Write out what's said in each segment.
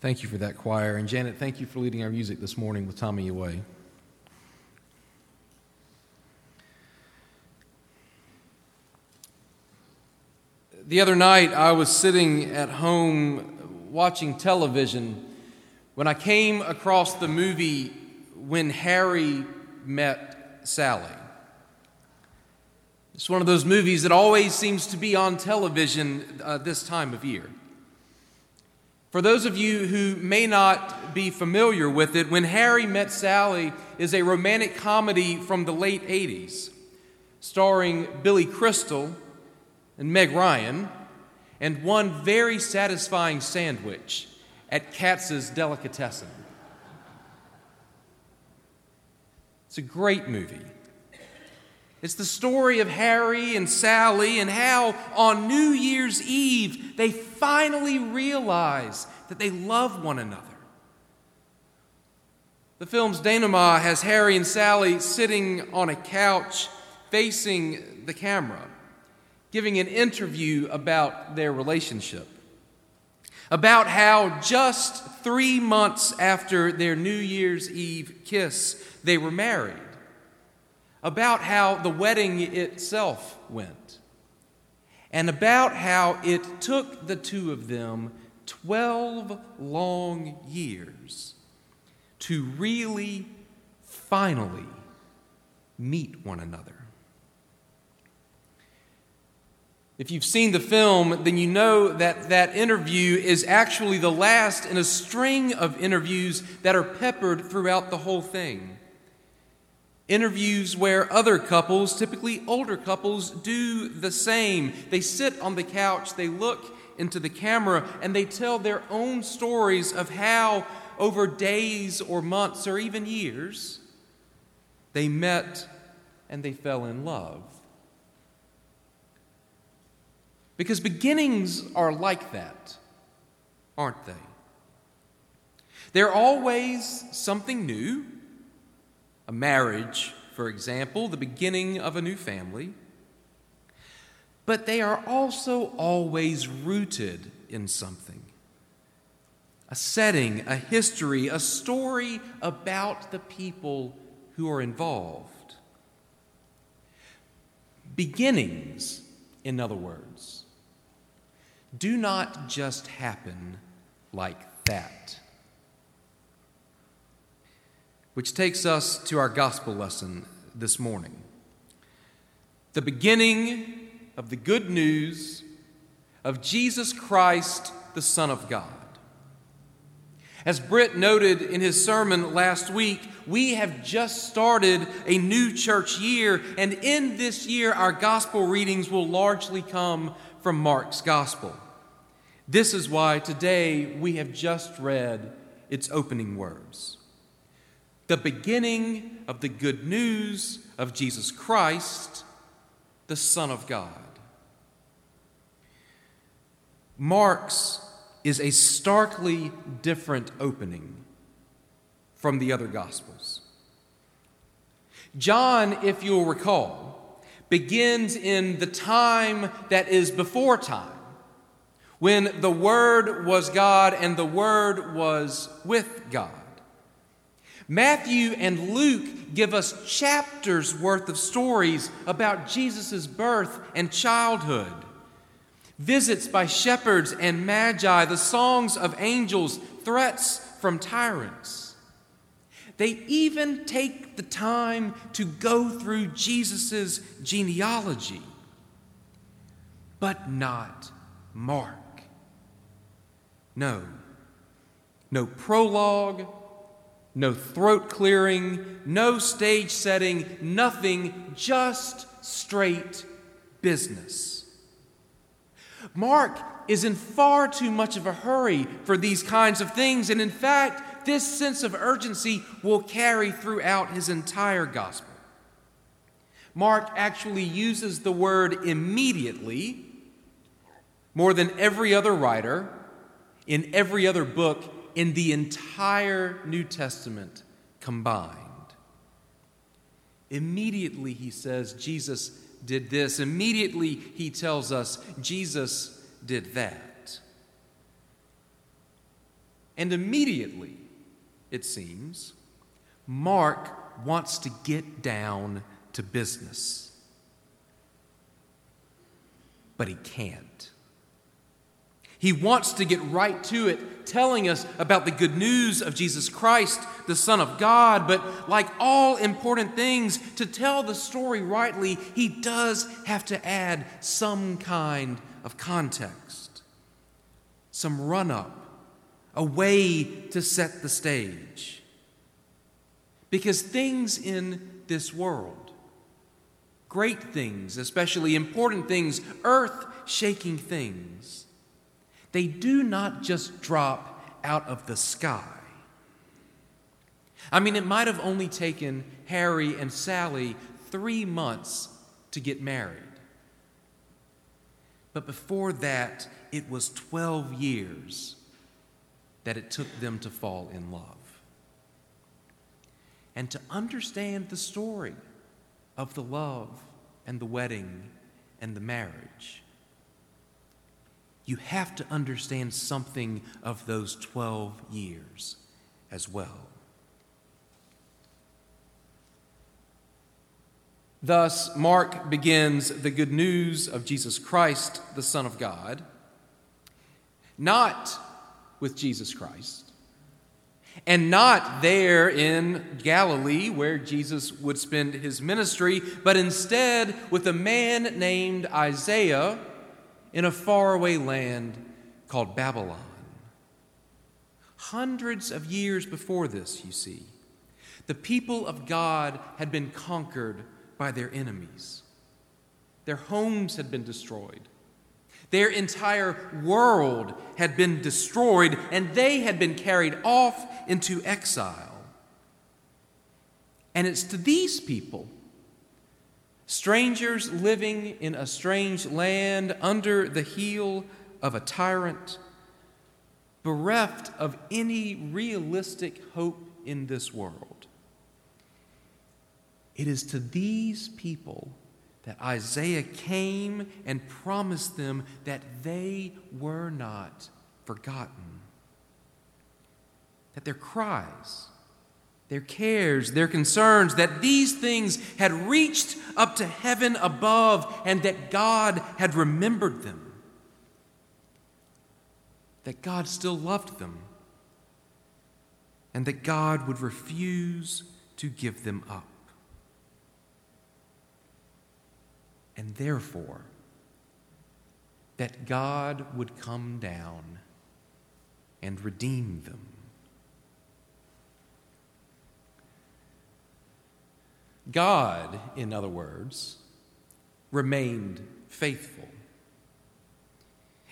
Thank you for that, choir. And Janet, thank you for leading our music this morning with Tommy Away. The other night, I was sitting at home watching television when I came across the movie When Harry Met Sally. It's one of those movies that always seems to be on television uh, this time of year. For those of you who may not be familiar with it, When Harry Met Sally is a romantic comedy from the late 80s, starring Billy Crystal and Meg Ryan, and one very satisfying sandwich at Katz's Delicatessen. It's a great movie. It's the story of Harry and Sally and how on New Year's Eve they finally realize that they love one another. The film's denouement has Harry and Sally sitting on a couch facing the camera, giving an interview about their relationship. About how just three months after their New Year's Eve kiss, they were married about how the wedding itself went, and about how it took the two of them 12 long years to really, finally meet one another. If you've seen the film, then you know that that interview is actually the last in a string of interviews that are peppered throughout the whole thing interviews where other couples, typically older couples, do the same. They sit on the couch, they look into the camera, and they tell their own stories of how, over days or months or even years, they met and they fell in love. Because beginnings are like that, aren't they? They're always something new a marriage, for example, the beginning of a new family. But they are also always rooted in something a setting, a history, a story about the people who are involved. Beginnings, in other words, do not just happen like that. Which takes us to our gospel lesson this morning. The beginning of the good news of Jesus Christ, the Son of God. As Britt noted in his sermon last week, we have just started a new church year, and in this year, our gospel readings will largely come from Mark's gospel. This is why today we have just read its opening words the beginning of the good news of Jesus Christ, the Son of God. Mark's is a starkly different opening from the other Gospels. John, if you'll recall, begins in the time that is before time, when the Word was God and the Word was with God. Matthew and Luke give us chapters worth of stories about Jesus' birth and childhood. Visits by shepherds and magi, the songs of angels, threats from tyrants. They even take the time to go through Jesus' genealogy, but not Mark. No, no prologue, no throat clearing, no stage setting, nothing, just straight business. Mark is in far too much of a hurry for these kinds of things, and in fact, this sense of urgency will carry throughout his entire gospel. Mark actually uses the word immediately more than every other writer in every other book in the entire New Testament combined. Immediately, he says, Jesus did this. Immediately, he tells us, Jesus did that. And immediately, it seems, Mark wants to get down to business. But he can't. He wants to get right to it, telling us about the good news of Jesus Christ, the Son of God. But like all important things, to tell the story rightly, he does have to add some kind of context, some run up, a way to set the stage. Because things in this world, great things, especially important things, earth shaking things, they do not just drop out of the sky. I mean, it might have only taken Harry and Sally three months to get married. But before that, it was 12 years that it took them to fall in love. And to understand the story of the love and the wedding and the marriage, you have to understand something of those 12 years as well. Thus, Mark begins the good news of Jesus Christ, the Son of God, not with Jesus Christ, and not there in Galilee where Jesus would spend his ministry, but instead with a man named Isaiah in a faraway land called Babylon. Hundreds of years before this, you see, the people of God had been conquered by their enemies. Their homes had been destroyed. Their entire world had been destroyed, and they had been carried off into exile. And it's to these people strangers living in a strange land under the heel of a tyrant, bereft of any realistic hope in this world. It is to these people that Isaiah came and promised them that they were not forgotten, that their cries, their cares, their concerns, that these things had reached up to heaven above and that God had remembered them, that God still loved them, and that God would refuse to give them up. And therefore, that God would come down and redeem them. God, in other words, remained faithful.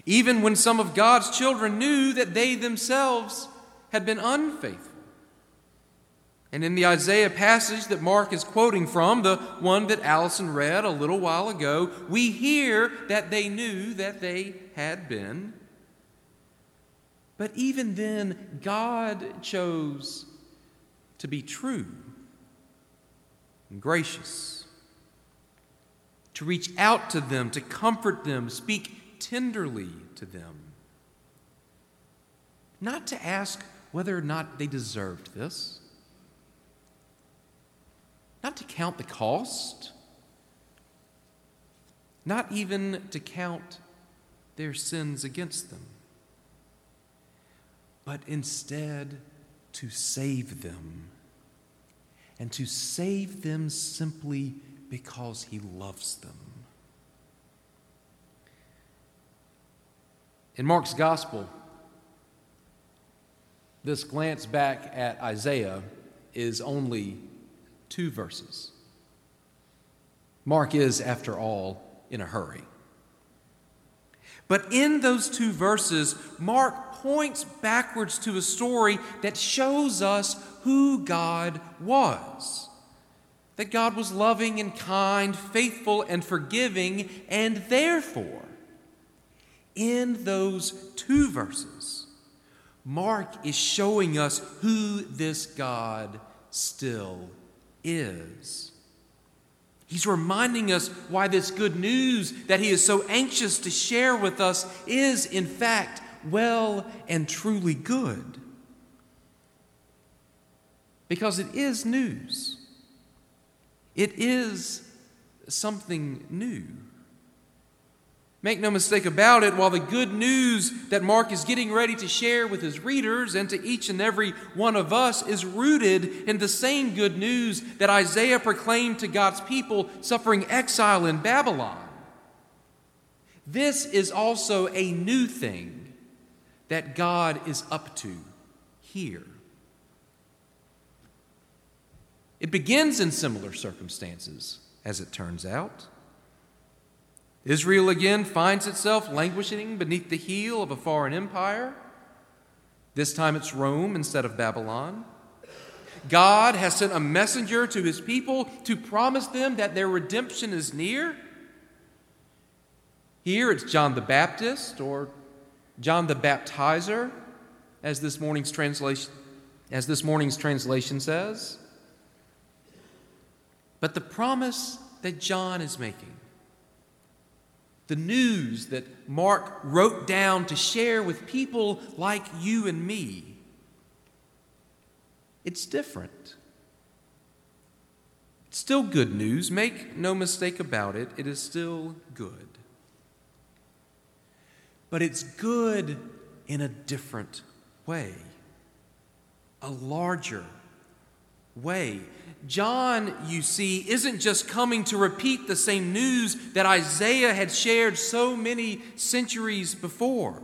Even when some of God's children knew that they themselves had been unfaithful. And in the Isaiah passage that Mark is quoting from, the one that Allison read a little while ago, we hear that they knew that they had been. But even then, God chose to be true and gracious, to reach out to them, to comfort them, speak tenderly to them. Not to ask whether or not they deserved this, not to count the cost, not even to count their sins against them, but instead to save them and to save them simply because He loves them. In Mark's Gospel, this glance back at Isaiah is only two verses. Mark is, after all, in a hurry. But in those two verses, Mark points backwards to a story that shows us who God was. That God was loving and kind, faithful and forgiving, and therefore, in those two verses, Mark is showing us who this God still is. He's reminding us why this good news that he is so anxious to share with us is, in fact, well and truly good. Because it is news. It is something new. Make no mistake about it, while the good news that Mark is getting ready to share with his readers and to each and every one of us is rooted in the same good news that Isaiah proclaimed to God's people suffering exile in Babylon. This is also a new thing that God is up to here. It begins in similar circumstances, as it turns out. Israel again finds itself languishing beneath the heel of a foreign empire. This time it's Rome instead of Babylon. God has sent a messenger to his people to promise them that their redemption is near. Here it's John the Baptist or John the Baptizer, as this morning's translation, as this morning's translation says. But the promise that John is making the news that Mark wrote down to share with people like you and me. It's different. It's still good news. Make no mistake about it, it is still good. But it's good in a different way, a larger way. John, you see, isn't just coming to repeat the same news that Isaiah had shared so many centuries before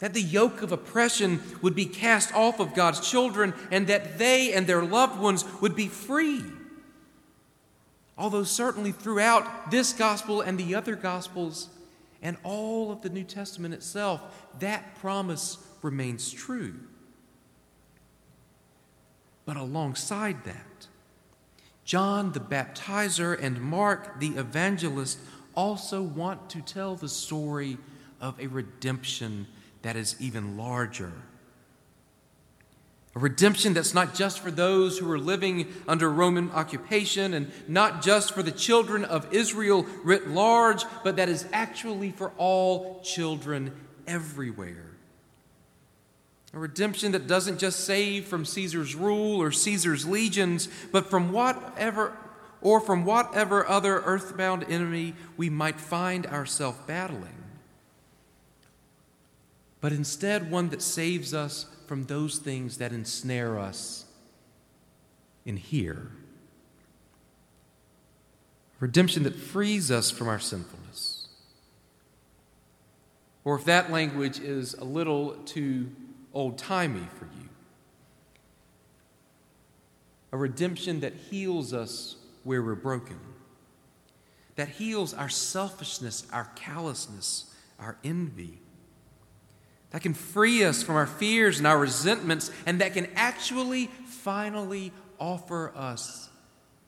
that the yoke of oppression would be cast off of God's children and that they and their loved ones would be free. Although, certainly, throughout this gospel and the other gospels and all of the New Testament itself, that promise remains true. But alongside that, John the baptizer and Mark the evangelist also want to tell the story of a redemption that is even larger. A redemption that's not just for those who are living under Roman occupation and not just for the children of Israel writ large, but that is actually for all children everywhere. A redemption that doesn't just save from Caesar's rule or Caesar's legions, but from whatever or from whatever other earthbound enemy we might find ourselves battling. But instead, one that saves us from those things that ensnare us in here. Redemption that frees us from our sinfulness. Or if that language is a little too old timey for you. A redemption that heals us where we're broken, that heals our selfishness, our callousness, our envy, that can free us from our fears and our resentments, and that can actually finally offer us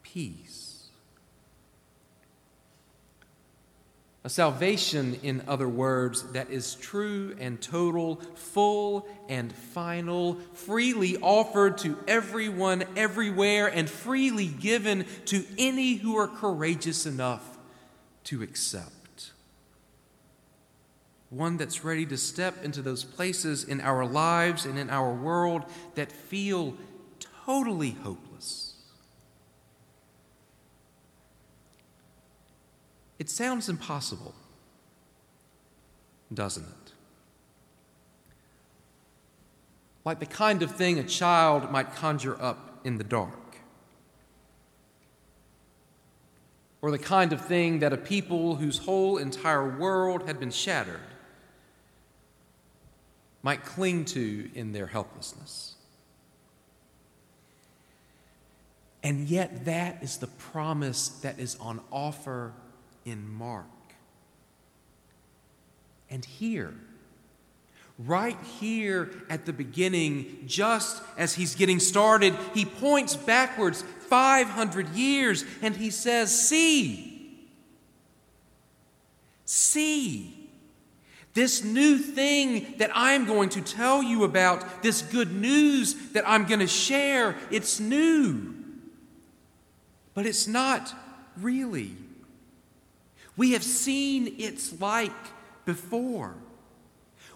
peace. A salvation, in other words, that is true and total, full and final, freely offered to everyone, everywhere, and freely given to any who are courageous enough to accept. One that's ready to step into those places in our lives and in our world that feel totally hopeless It sounds impossible, doesn't it? Like the kind of thing a child might conjure up in the dark. Or the kind of thing that a people whose whole entire world had been shattered might cling to in their helplessness. And yet, that is the promise that is on offer in Mark. And here, right here at the beginning, just as he's getting started, he points backwards 500 years and he says, See, see. This new thing that I'm going to tell you about, this good news that I'm going to share, it's new. But it's not really. We have seen its like before.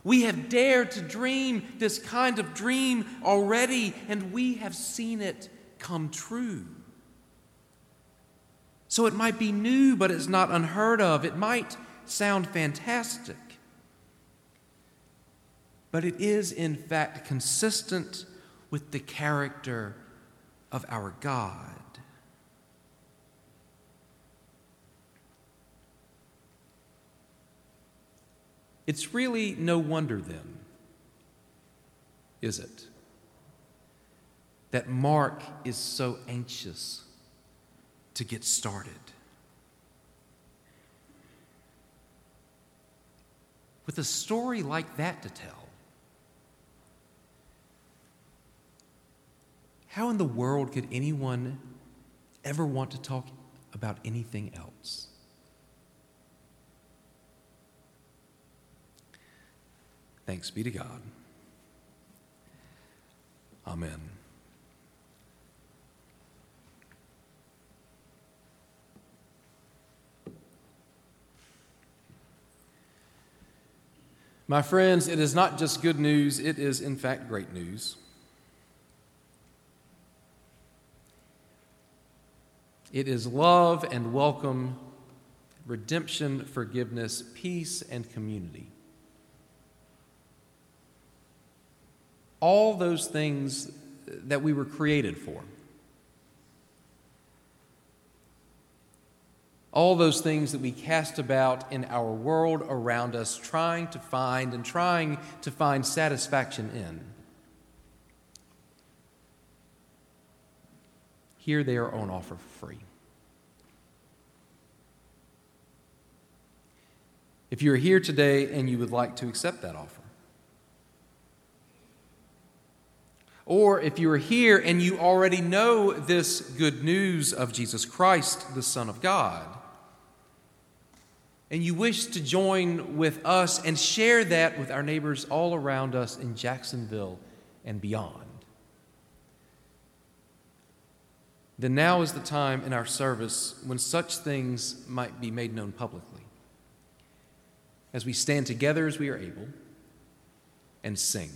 We have dared to dream this kind of dream already, and we have seen it come true. So it might be new, but it's not unheard of. It might sound fantastic. But it is, in fact, consistent with the character of our God. It's really no wonder then, is it, that Mark is so anxious to get started. With a story like that to tell, how in the world could anyone ever want to talk about anything else? Thanks be to God. Amen. My friends, it is not just good news, it is in fact great news. It is love and welcome, redemption, forgiveness, peace, and community. All those things that we were created for. all those things that we cast about in our world around us, trying to find and trying to find satisfaction in. Here they are on offer for free. If you're here today and you would like to accept that offer, or if you are here and you already know this good news of Jesus Christ, the Son of God, and you wish to join with us and share that with our neighbors all around us in Jacksonville and beyond, then now is the time in our service when such things might be made known publicly. As we stand together as we are able and sing.